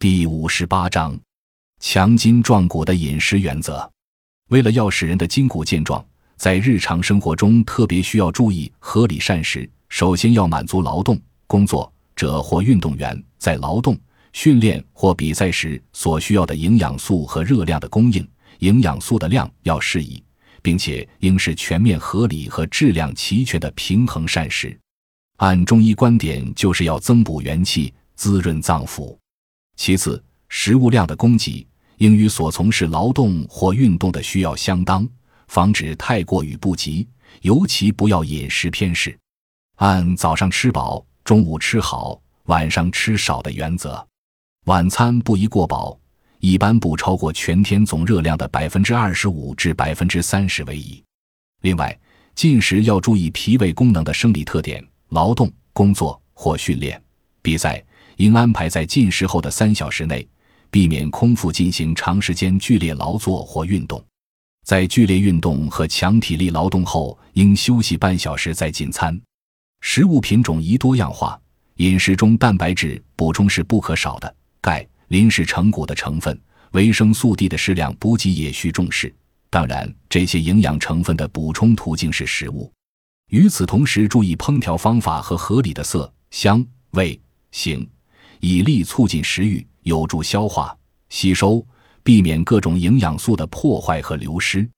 第五十八章：强筋壮骨的饮食原则。为了要使人的筋骨健壮，在日常生活中特别需要注意合理膳食。首先要满足劳动工作者或运动员在劳动、训练或比赛时所需要的营养素和热量的供应，营养素的量要适宜，并且应是全面、合理和质量齐全的平衡膳食。按中医观点，就是要增补元气。滋润脏腑。其次，食物量的供给应与所从事劳动或运动的需要相当，防止太过于不及。尤其不要饮食偏食，按早上吃饱、中午吃好、晚上吃少的原则，晚餐不宜过饱，一般不超过全天总热量的百分之二十五至百分之三十为宜。另外，进食要注意脾胃功能的生理特点，劳动、工作或训练、比赛。应安排在进食后的三小时内，避免空腹进行长时间剧烈劳作或运动。在剧烈运动和强体力劳动后，应休息半小时再进餐。食物品种宜多样化，饮食中蛋白质补充是不可少的。钙、磷是成骨的成分，维生素 D 的适量补给也需重视。当然，这些营养成分的补充途径是食物。与此同时，注意烹调方法和合理的色、香、味、形。以利促进食欲，有助消化吸收，避免各种营养素的破坏和流失。